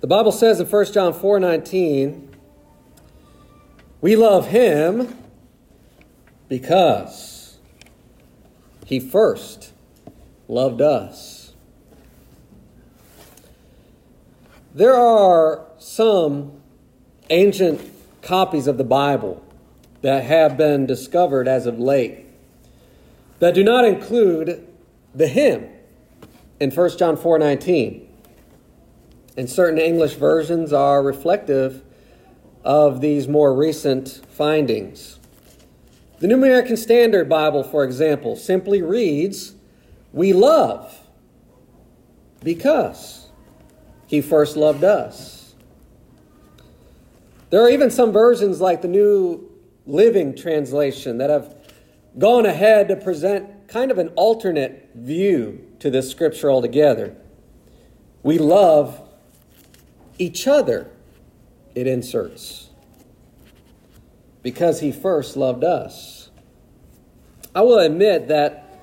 The Bible says in 1 John 4 19, we love him because he first loved us. There are some ancient copies of the Bible that have been discovered as of late that do not include the him in 1 John 4:19. And certain English versions are reflective of these more recent findings. The New American Standard Bible, for example, simply reads, "We love because he first loved us." There are even some versions like the New Living Translation that have gone ahead to present kind of an alternate view to this scripture altogether. We love each other, it inserts, because he first loved us. I will admit that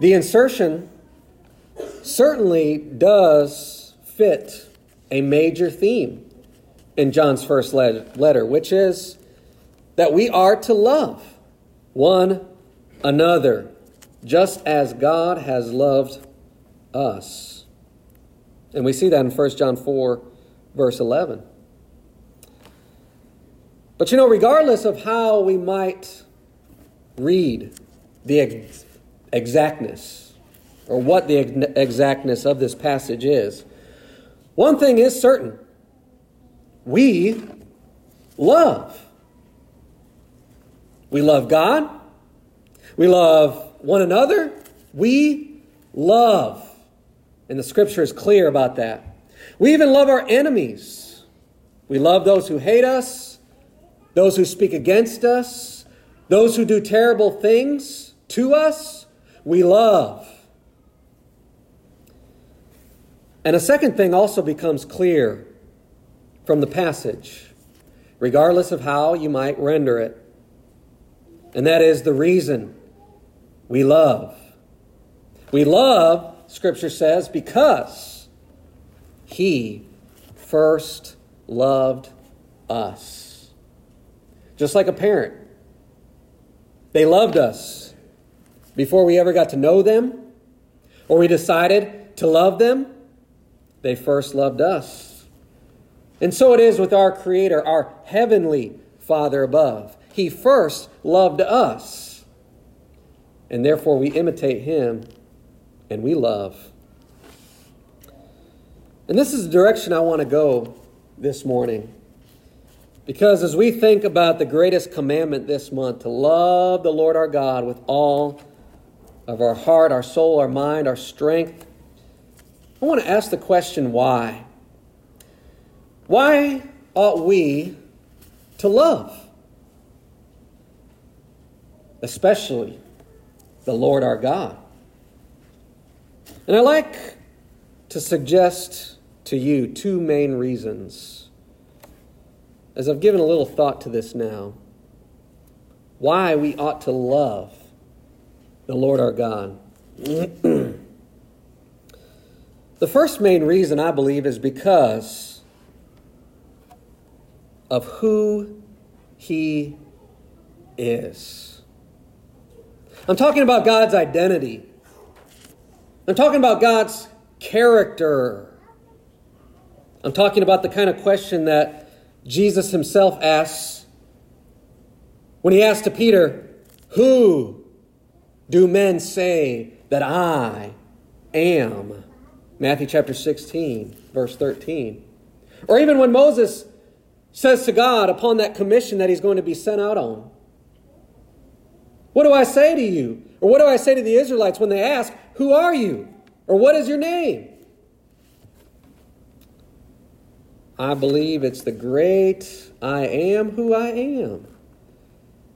the insertion certainly does fit a major theme in John's first letter, which is that we are to love one another, just as God has loved us. And we see that in 1 John 4, verse 11. But you know, regardless of how we might read the ex- exactness or what the ex- exactness of this passage is, one thing is certain we love. We love God. We love one another. We love. And the scripture is clear about that. We even love our enemies. We love those who hate us, those who speak against us, those who do terrible things to us. We love. And a second thing also becomes clear from the passage, regardless of how you might render it. And that is the reason we love. We love, Scripture says, because He first loved us. Just like a parent. They loved us before we ever got to know them or we decided to love them. They first loved us. And so it is with our Creator, our heavenly Father above. He first loved us. And therefore we imitate him and we love. And this is the direction I want to go this morning. Because as we think about the greatest commandment this month, to love the Lord our God with all of our heart, our soul, our mind, our strength, I want to ask the question why? Why ought we to love? especially the Lord our God. And I like to suggest to you two main reasons, as I've given a little thought to this now, why we ought to love the Lord our God. the first main reason, I believe, is because of who He is. I'm talking about God's identity. I'm talking about God's character. I'm talking about the kind of question that Jesus himself asks when he asked to Peter, Who do men say that I am? Matthew chapter 16, verse 13. Or even when Moses says to God upon that commission that he's going to be sent out on, what do I say to you? Or what do I say to the Israelites when they ask, Who are you? Or what is your name? I believe it's the great I am who I am.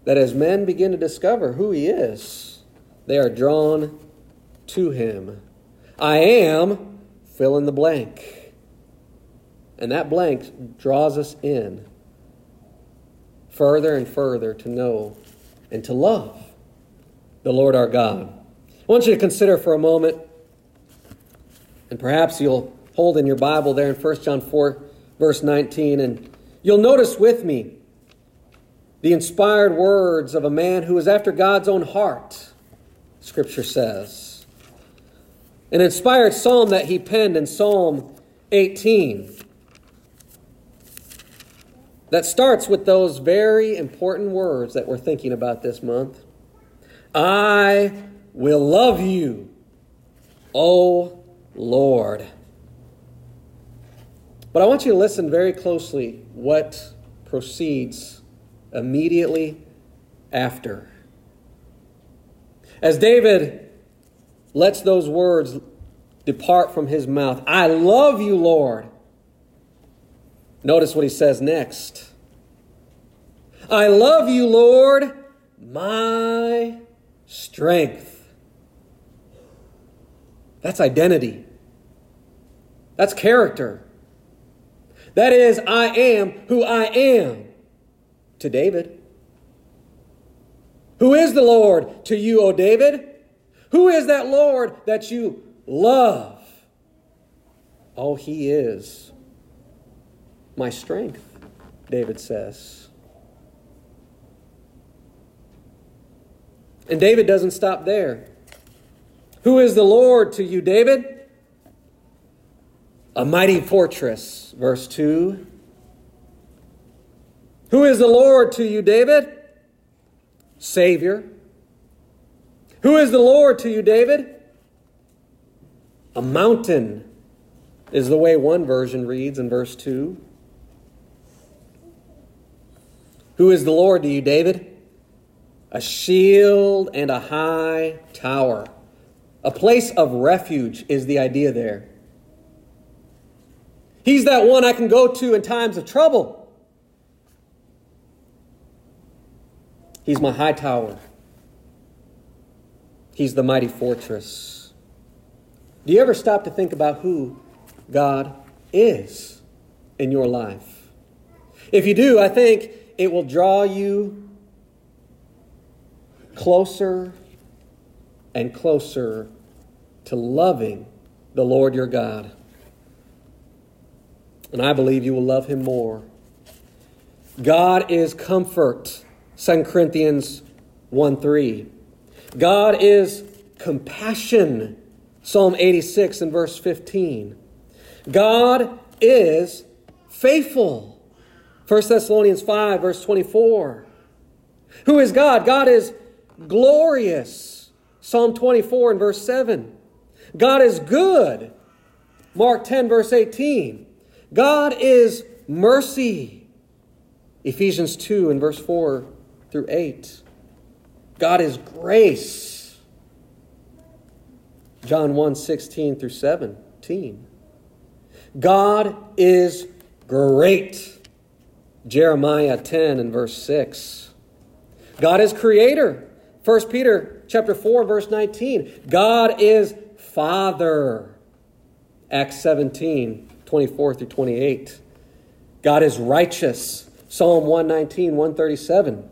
That as men begin to discover who he is, they are drawn to him. I am, fill in the blank. And that blank draws us in further and further to know and to love the Lord our God. I want you to consider for a moment, and perhaps you'll hold in your Bible there in 1 John 4, verse 19. And you'll notice with me the inspired words of a man who is after God's own heart, Scripture says. An inspired psalm that he penned in Psalm 18 that starts with those very important words that we're thinking about this month. I will love you, O Lord. But I want you to listen very closely what proceeds immediately after. As David lets those words depart from his mouth, I love you, Lord. Notice what he says next. I love you, Lord, my strength. That's identity. That's character. That is, I am who I am to David. Who is the Lord to you, O David? Who is that Lord that you love? Oh, he is my strength, David says. And David doesn't stop there. Who is the Lord to you, David? A mighty fortress, verse 2. Who is the Lord to you, David? Savior. Who is the Lord to you, David? A mountain is the way one version reads in verse 2. Who is the Lord to you, David? A shield and a high tower. A place of refuge is the idea there. He's that one I can go to in times of trouble. He's my high tower. He's the mighty fortress. Do you ever stop to think about who God is in your life? If you do, I think it will draw you closer and closer to loving the Lord your God. And I believe you will love him more. God is comfort, 2 Corinthians 1 3. God is compassion, Psalm 86 and verse 15. God is faithful. 1 Thessalonians 5, verse 24. Who is God? God is glorious. Psalm 24 and verse 7. God is good. Mark 10, verse 18. God is mercy. Ephesians 2 and verse 4 through 8. God is grace. John 1, 16 through 17. God is great. Jeremiah 10 and verse 6. God is creator. 1 Peter chapter 4 verse 19. God is father. Acts 17 24 through 28. God is righteous. Psalm 119 137.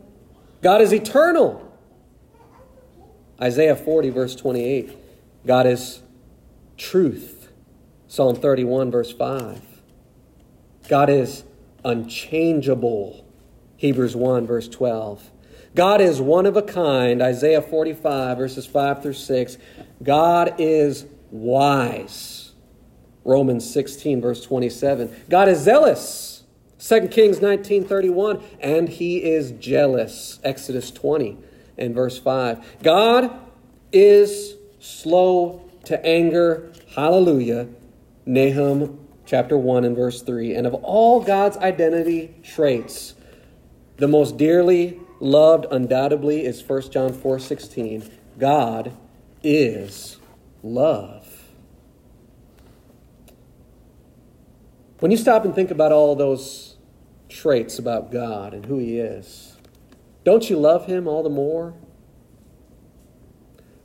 God is eternal. Isaiah 40 verse 28. God is truth. Psalm 31 verse 5. God is unchangeable. Hebrews 1, verse 12. God is one of a kind. Isaiah 45, verses 5 through 6. God is wise. Romans 16, verse 27. God is zealous. 2 Kings 19, 31. And he is jealous. Exodus 20 and verse 5. God is slow to anger. Hallelujah. Nahum chapter 1 and verse 3. And of all God's identity traits, the most dearly loved undoubtedly is 1 John 4 16. God is love. When you stop and think about all those traits about God and who He is, don't you love Him all the more?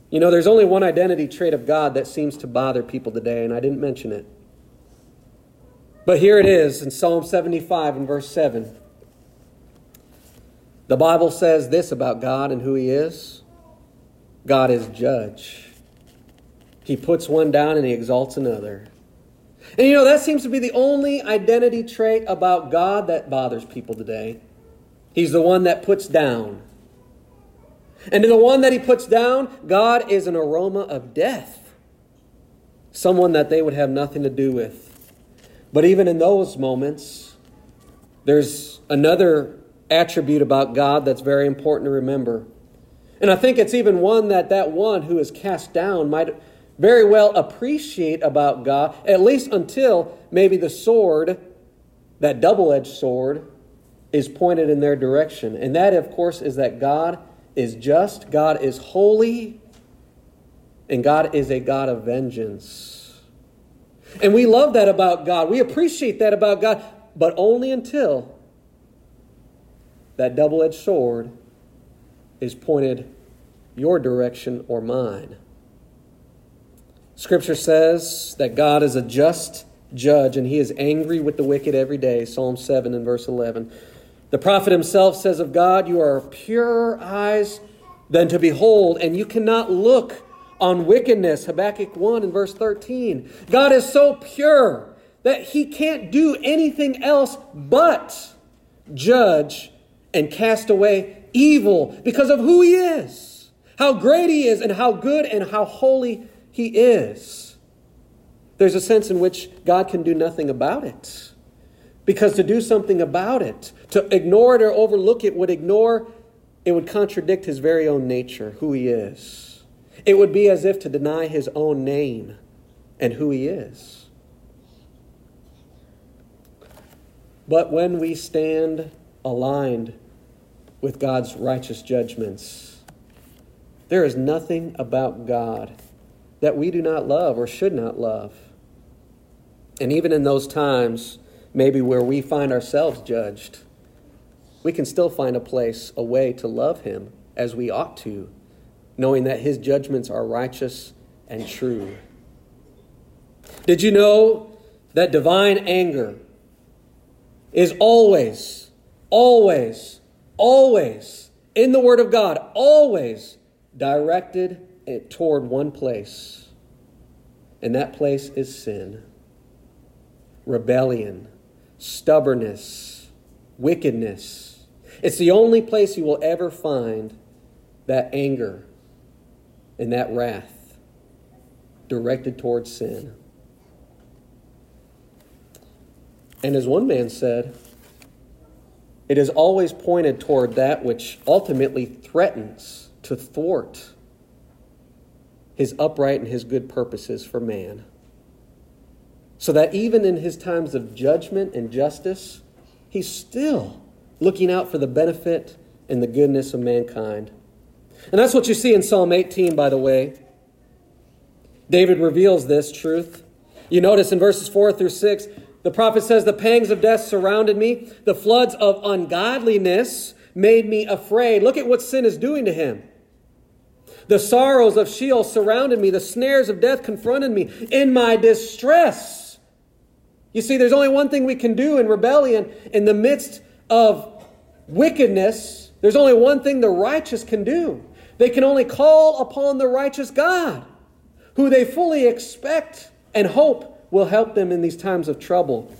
You know, there's only one identity trait of God that seems to bother people today, and I didn't mention it. But here it is in Psalm 75 and verse 7. The Bible says this about God and who He is God is judge. He puts one down and He exalts another. And you know, that seems to be the only identity trait about God that bothers people today. He's the one that puts down. And to the one that he puts down, God is an aroma of death. Someone that they would have nothing to do with. But even in those moments, there's another attribute about God that's very important to remember. And I think it's even one that that one who is cast down might very well appreciate about God, at least until maybe the sword, that double edged sword, is pointed in their direction. And that, of course, is that God is just, God is holy, and God is a God of vengeance. And we love that about God. We appreciate that about God, but only until that double edged sword is pointed your direction or mine. Scripture says that God is a just judge and he is angry with the wicked every day. Psalm 7 and verse 11. The prophet himself says of God, You are purer eyes than to behold, and you cannot look on wickedness. Habakkuk 1 and verse 13. God is so pure that he can't do anything else but judge and cast away evil because of who he is, how great he is, and how good and how holy he is. There's a sense in which God can do nothing about it. Because to do something about it, to ignore it or overlook it, would ignore, it would contradict his very own nature, who he is. It would be as if to deny his own name and who he is. But when we stand aligned with God's righteous judgments, there is nothing about God that we do not love or should not love. And even in those times, maybe where we find ourselves judged, we can still find a place, a way to love Him as we ought to, knowing that His judgments are righteous and true. Did you know that divine anger is always, always, always, in the Word of God, always directed toward one place, and that place is sin, rebellion, stubbornness, wickedness. It's the only place you will ever find that anger and that wrath directed towards sin. And as one man said, it is always pointed toward that which ultimately threatens to thwart his upright and his good purposes for man. So that even in his times of judgment and justice, he's still looking out for the benefit and the goodness of mankind. And that's what you see in Psalm 18, by the way. David reveals this truth. You notice in verses 4 through 6, the prophet says, The pangs of death surrounded me, the floods of ungodliness made me afraid. Look at what sin is doing to him. The sorrows of Sheol surrounded me. The snares of death confronted me in my distress. You see, there's only one thing we can do in rebellion in the midst of wickedness. There's only one thing the righteous can do. They can only call upon the righteous God, who they fully expect and hope will help them in these times of trouble.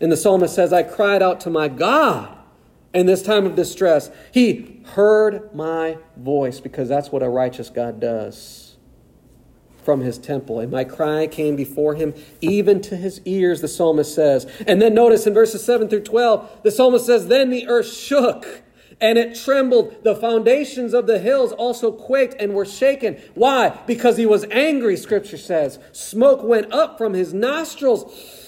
And the psalmist says, I cried out to my God in this time of distress. He heard my voice because that's what a righteous God does from his temple. And my cry came before him, even to his ears, the psalmist says. And then notice in verses 7 through 12, the psalmist says, Then the earth shook and it trembled. The foundations of the hills also quaked and were shaken. Why? Because he was angry, scripture says. Smoke went up from his nostrils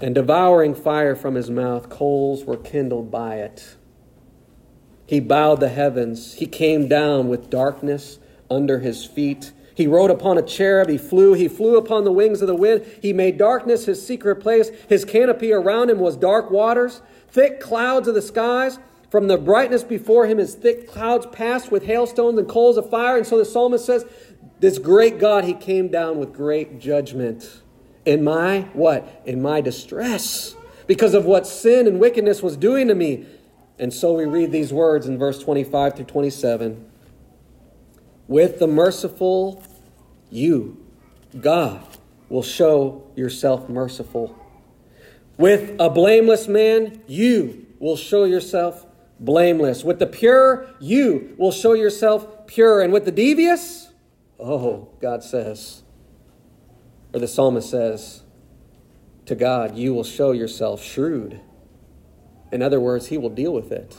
and devouring fire from his mouth, coals were kindled by it. He bowed the heavens. He came down with darkness under his feet. He rode upon a cherub. He flew. He flew upon the wings of the wind. He made darkness his secret place. His canopy around him was dark waters, thick clouds of the skies. From the brightness before him, his thick clouds passed with hailstones and coals of fire. And so the psalmist says, This great God, he came down with great judgment in my what? In my distress because of what sin and wickedness was doing to me. And so we read these words in verse 25 through 27. With the merciful, you, God, will show yourself merciful. With a blameless man, you will show yourself blameless. With the pure, you will show yourself pure. And with the devious, oh, God says, or the psalmist says, to God, you will show yourself shrewd. In other words, He will deal with it,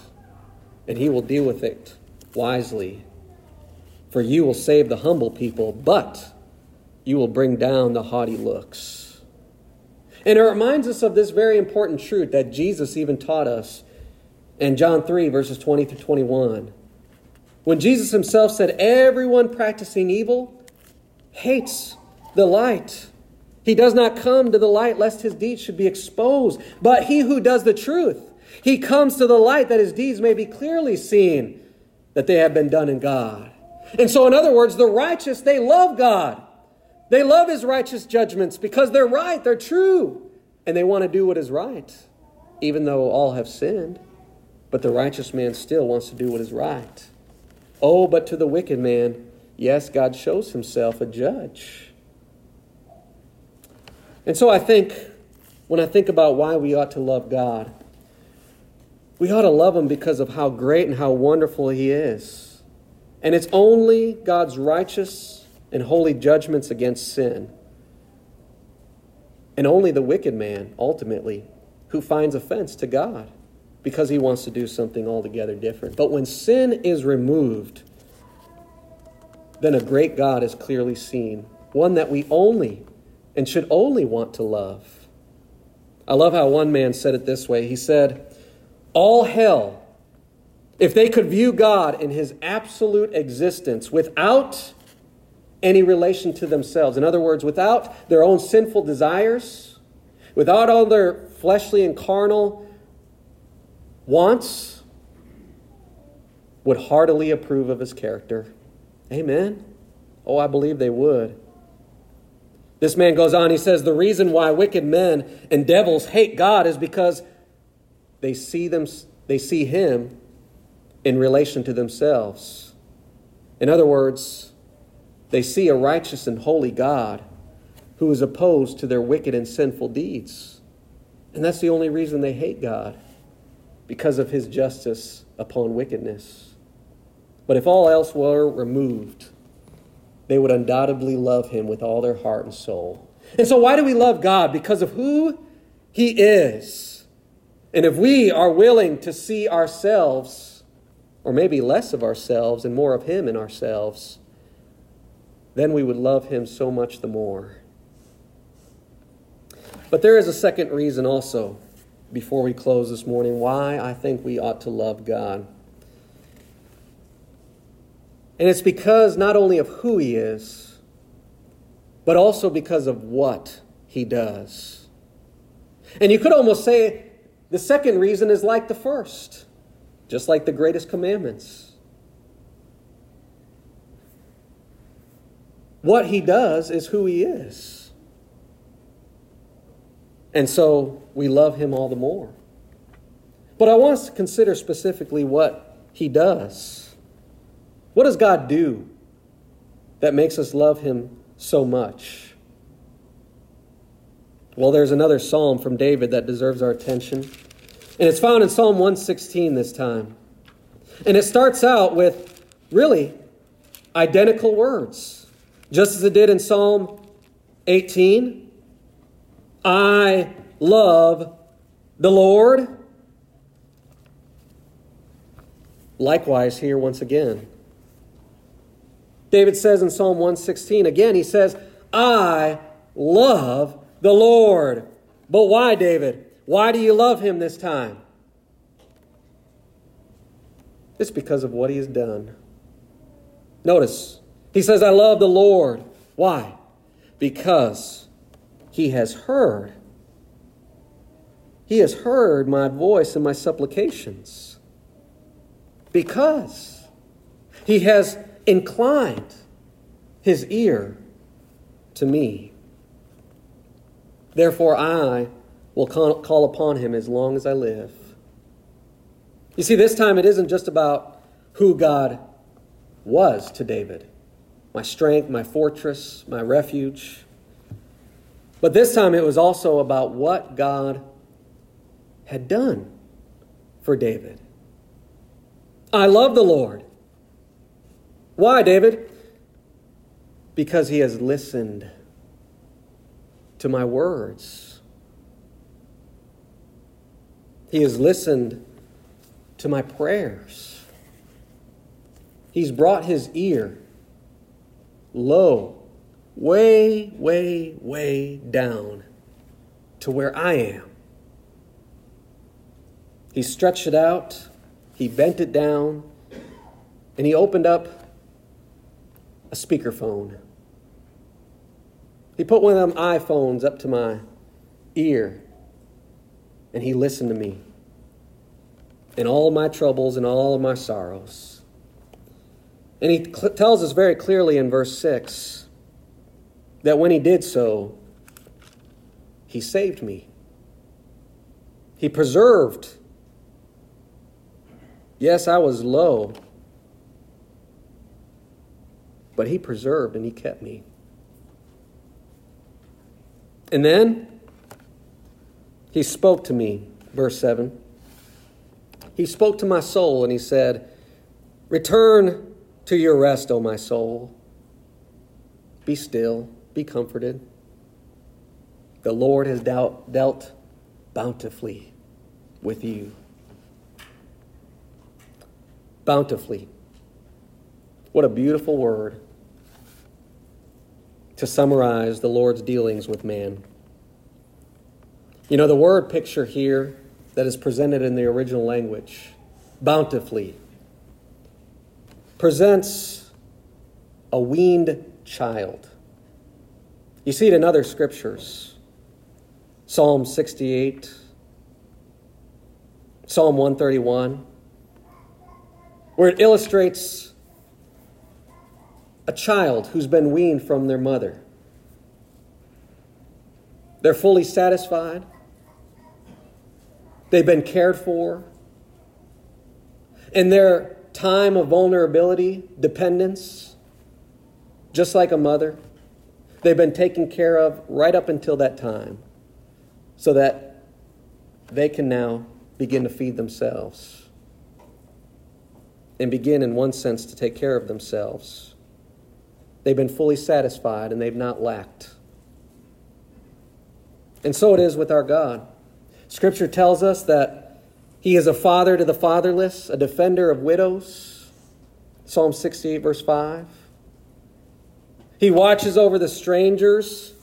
and He will deal with it wisely. For you will save the humble people, but you will bring down the haughty looks. And it reminds us of this very important truth that Jesus even taught us in John 3, verses 20 through 21. When Jesus himself said, Everyone practicing evil hates the light. He does not come to the light lest his deeds should be exposed. But he who does the truth, he comes to the light that his deeds may be clearly seen, that they have been done in God. And so, in other words, the righteous, they love God. They love his righteous judgments because they're right, they're true, and they want to do what is right, even though all have sinned. But the righteous man still wants to do what is right. Oh, but to the wicked man, yes, God shows himself a judge. And so I think, when I think about why we ought to love God, we ought to love him because of how great and how wonderful he is. And it's only God's righteous and holy judgments against sin, and only the wicked man, ultimately, who finds offense to God because he wants to do something altogether different. But when sin is removed, then a great God is clearly seen, one that we only and should only want to love. I love how one man said it this way. He said, All hell, if they could view God in his absolute existence without any relation to themselves, in other words, without their own sinful desires, without all their fleshly and carnal wants would heartily approve of his character. Amen. Oh, I believe they would. This man goes on, he says, The reason why wicked men and devils hate God is because they see, them, they see him in relation to themselves. In other words, they see a righteous and holy God who is opposed to their wicked and sinful deeds. And that's the only reason they hate God because of his justice upon wickedness. But if all else were removed, they would undoubtedly love him with all their heart and soul. And so, why do we love God? Because of who he is. And if we are willing to see ourselves, or maybe less of ourselves and more of him in ourselves, then we would love him so much the more. But there is a second reason also before we close this morning why I think we ought to love God. And it's because not only of who He is, but also because of what He does. And you could almost say the second reason is like the first, just like the greatest commandments. What He does is who He is. And so we love him all the more. But I want us to consider specifically what he does. What does God do that makes us love him so much? Well, there's another psalm from David that deserves our attention. And it's found in Psalm 116 this time. And it starts out with really identical words, just as it did in Psalm 18 I love the Lord. Likewise, here once again. David says in Psalm 116, again, he says, I love the Lord. But why, David? Why do you love him this time? It's because of what he has done. Notice, he says, I love the Lord. Why? Because he has heard. He has heard my voice and my supplications because he has inclined his ear to me. Therefore, I will call upon him as long as I live. You see, this time it isn't just about who God was to David my strength, my fortress, my refuge. But this time it was also about what God had done for David. I love the Lord. Why, David? Because he has listened to my words. He has listened to my prayers. He's brought his ear low, way, way, way down to where I am. He stretched it out, he bent it down, and he opened up a speakerphone. He put one of them iPhones up to my ear, and he listened to me in all my troubles and all my sorrows. And he cl- tells us very clearly in verse 6 that when he did so, he saved me. He preserved. Yes, I was low, but he preserved and he kept me. And then he spoke to me, verse 7. He spoke to my soul and he said, Return to your rest, O my soul. Be still, be comforted. The Lord has dealt, dealt bountifully with you. Bountifully. What a beautiful word to summarize the Lord's dealings with man. You know, the word picture here that is presented in the original language, bountifully, presents a weaned child. You see it in other scriptures Psalm 68, Psalm 131, where it illustrates a child who's been weaned from their mother. They're fully satisfied. They've been cared for. In their time of vulnerability, dependence, just like a mother, they've been taken care of right up until that time so that they can now begin to feed themselves and begin, in one sense, to take care of themselves. They've been fully satisfied and they've not lacked. And so it is with our God. Scripture tells us that He is a father to the fatherless, a defender of widows. Psalm 68, verse 5. He watches over the strangers,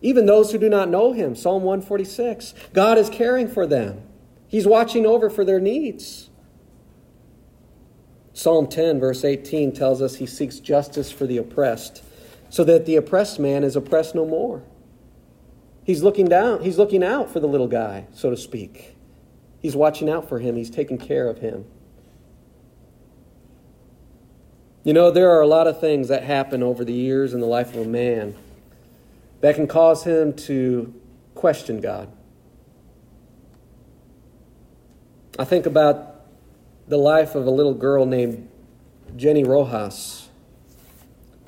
even those who do not know Him. Psalm 146. God is caring for them, He's watching over for their needs. Psalm 10, verse 18 tells us he seeks justice for the oppressed, so that the oppressed man is oppressed no more. He's looking down, he's looking out for the little guy, so to speak. He's watching out for him, he's taking care of him. You know, there are a lot of things that happen over the years in the life of a man that can cause him to question God. I think about the life of a little girl named Jenny Rojas.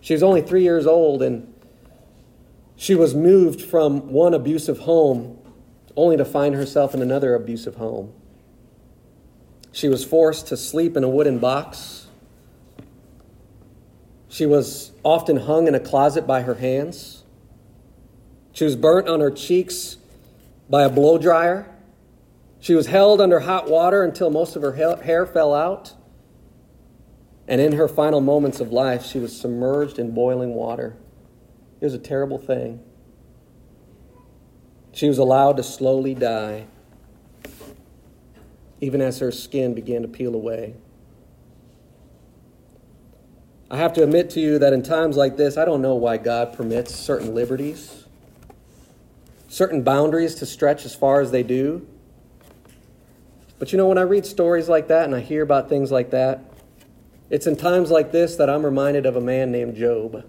She was only three years old and she was moved from one abusive home only to find herself in another abusive home. She was forced to sleep in a wooden box. She was often hung in a closet by her hands. She was burnt on her cheeks by a blow dryer. She was held under hot water until most of her hair fell out. And in her final moments of life, she was submerged in boiling water. It was a terrible thing. She was allowed to slowly die, even as her skin began to peel away. I have to admit to you that in times like this, I don't know why God permits certain liberties, certain boundaries to stretch as far as they do. But you know, when I read stories like that and I hear about things like that, it's in times like this that I'm reminded of a man named Job.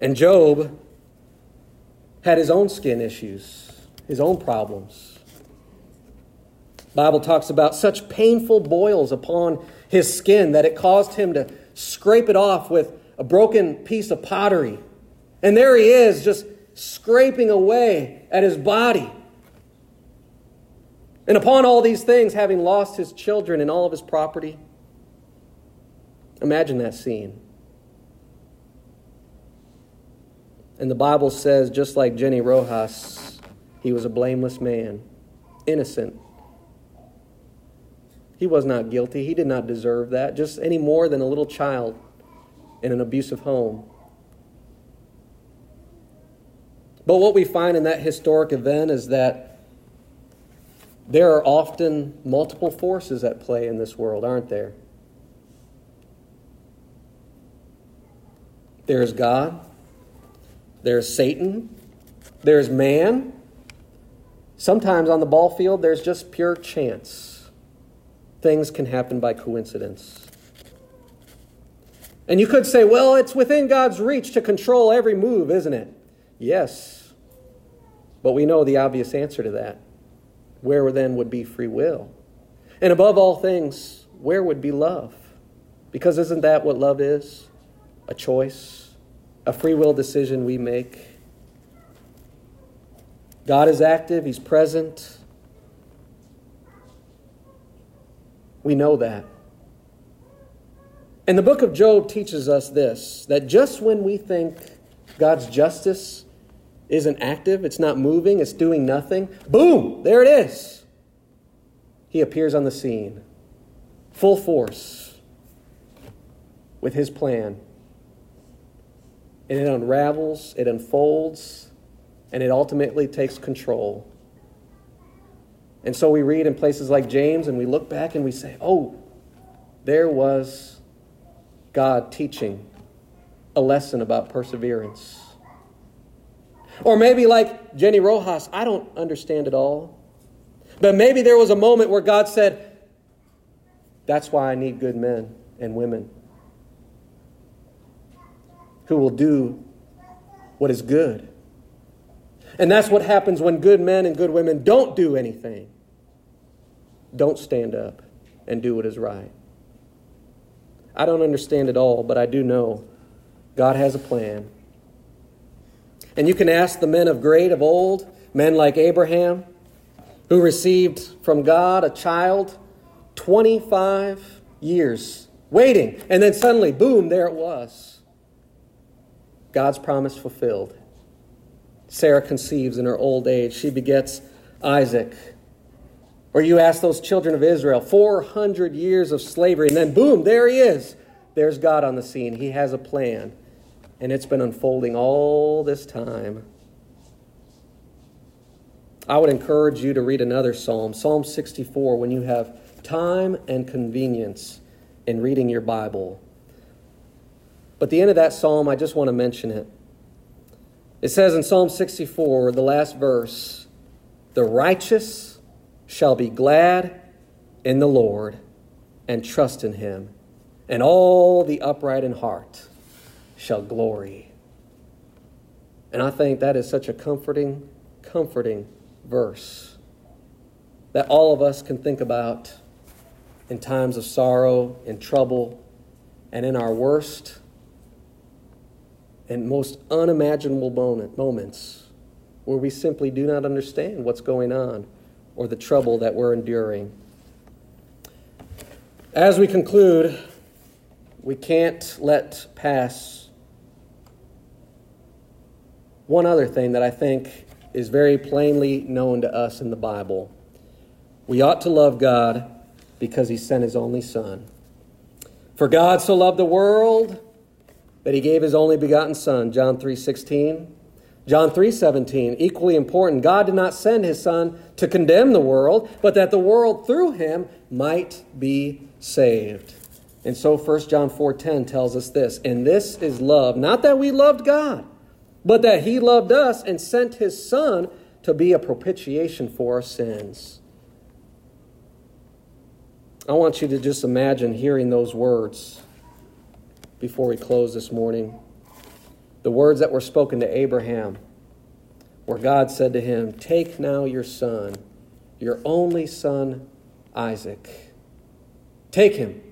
And Job had his own skin issues, his own problems. Bible talks about such painful boils upon his skin that it caused him to scrape it off with a broken piece of pottery. And there he is, just scraping away at his body. And upon all these things, having lost his children and all of his property, imagine that scene. And the Bible says, just like Jenny Rojas, he was a blameless man, innocent. He was not guilty. He did not deserve that, just any more than a little child in an abusive home. But what we find in that historic event is that there are often multiple forces at play in this world, aren't there? There's God, there's Satan, there's man. Sometimes on the ball field, there's just pure chance. Things can happen by coincidence. And you could say, well, it's within God's reach to control every move, isn't it? Yes. But we know the obvious answer to that. Where then would be free will? And above all things, where would be love? Because isn't that what love is? A choice, a free will decision we make. God is active, He's present. We know that. And the book of Job teaches us this that just when we think God's justice isn't active, it's not moving, it's doing nothing, boom, there it is. He appears on the scene, full force, with his plan. And it unravels, it unfolds, and it ultimately takes control. And so we read in places like James and we look back and we say, oh, there was God teaching a lesson about perseverance. Or maybe like Jenny Rojas, I don't understand it all. But maybe there was a moment where God said, That's why I need good men and women who will do what is good. And that's what happens when good men and good women don't do anything. Don't stand up and do what is right. I don't understand it all, but I do know God has a plan. And you can ask the men of great of old, men like Abraham, who received from God a child 25 years waiting. And then suddenly, boom, there it was. God's promise fulfilled. Sarah conceives in her old age. She begets Isaac. Or you ask those children of Israel, 400 years of slavery, and then boom, there he is. There's God on the scene. He has a plan and it's been unfolding all this time. I would encourage you to read another psalm, Psalm 64, when you have time and convenience in reading your Bible. But the end of that psalm, I just want to mention it. It says in Psalm 64, the last verse, the righteous shall be glad in the Lord and trust in him, and all the upright in heart shall glory. And I think that is such a comforting, comforting verse that all of us can think about in times of sorrow and trouble and in our worst and most unimaginable moment, moments where we simply do not understand what's going on or the trouble that we're enduring. As we conclude, we can't let pass one other thing that I think is very plainly known to us in the Bible. We ought to love God because he sent his only Son. For God so loved the world that he gave his only begotten Son, John 3 16. John 3 17, equally important. God did not send his Son to condemn the world, but that the world through him might be saved. And so 1 John 4 10 tells us this, and this is love, not that we loved God but that he loved us and sent his Son to be a propitiation for our sins. I want you to just imagine hearing those words before we close this morning. The words that were spoken to Abraham, where God said to him, Take now your son, your only son, Isaac. Take him.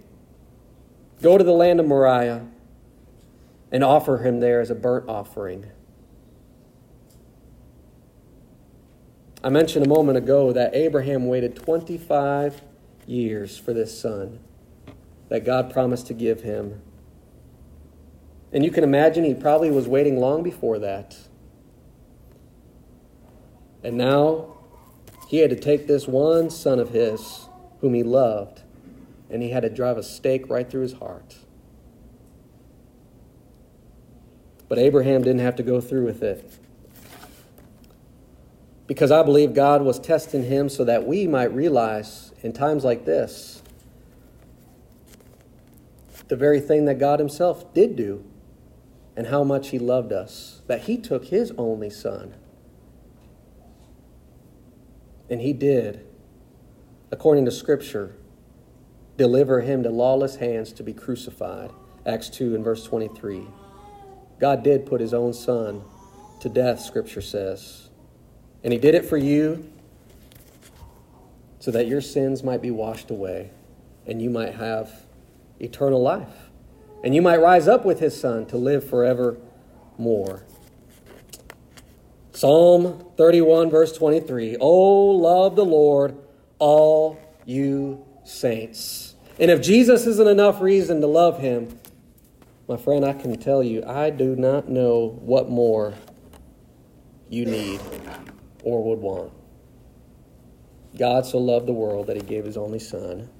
Go to the land of Moriah and offer him there as a burnt offering. I mentioned a moment ago that Abraham waited 25 years for this son that God promised to give him. And you can imagine he probably was waiting long before that. And now he had to take this one son of his, whom he loved, and he had to drive a stake right through his heart. But Abraham didn't have to go through with it. Because I believe God was testing him so that we might realize in times like this the very thing that God Himself did do and how much He loved us, that He took His only Son. And He did, according to Scripture, deliver Him to lawless hands to be crucified. Acts 2 and verse 23. God did put His own Son to death, Scripture says. And He did it for you so that your sins might be washed away and you might have eternal life. And you might rise up with his son to live forever more. Psalm 31, verse 23 Oh, love the Lord, all you saints. And if Jesus isn't enough reason to love him, my friend, I can tell you, I do not know what more you need or would want. God so loved the world that he gave his only Son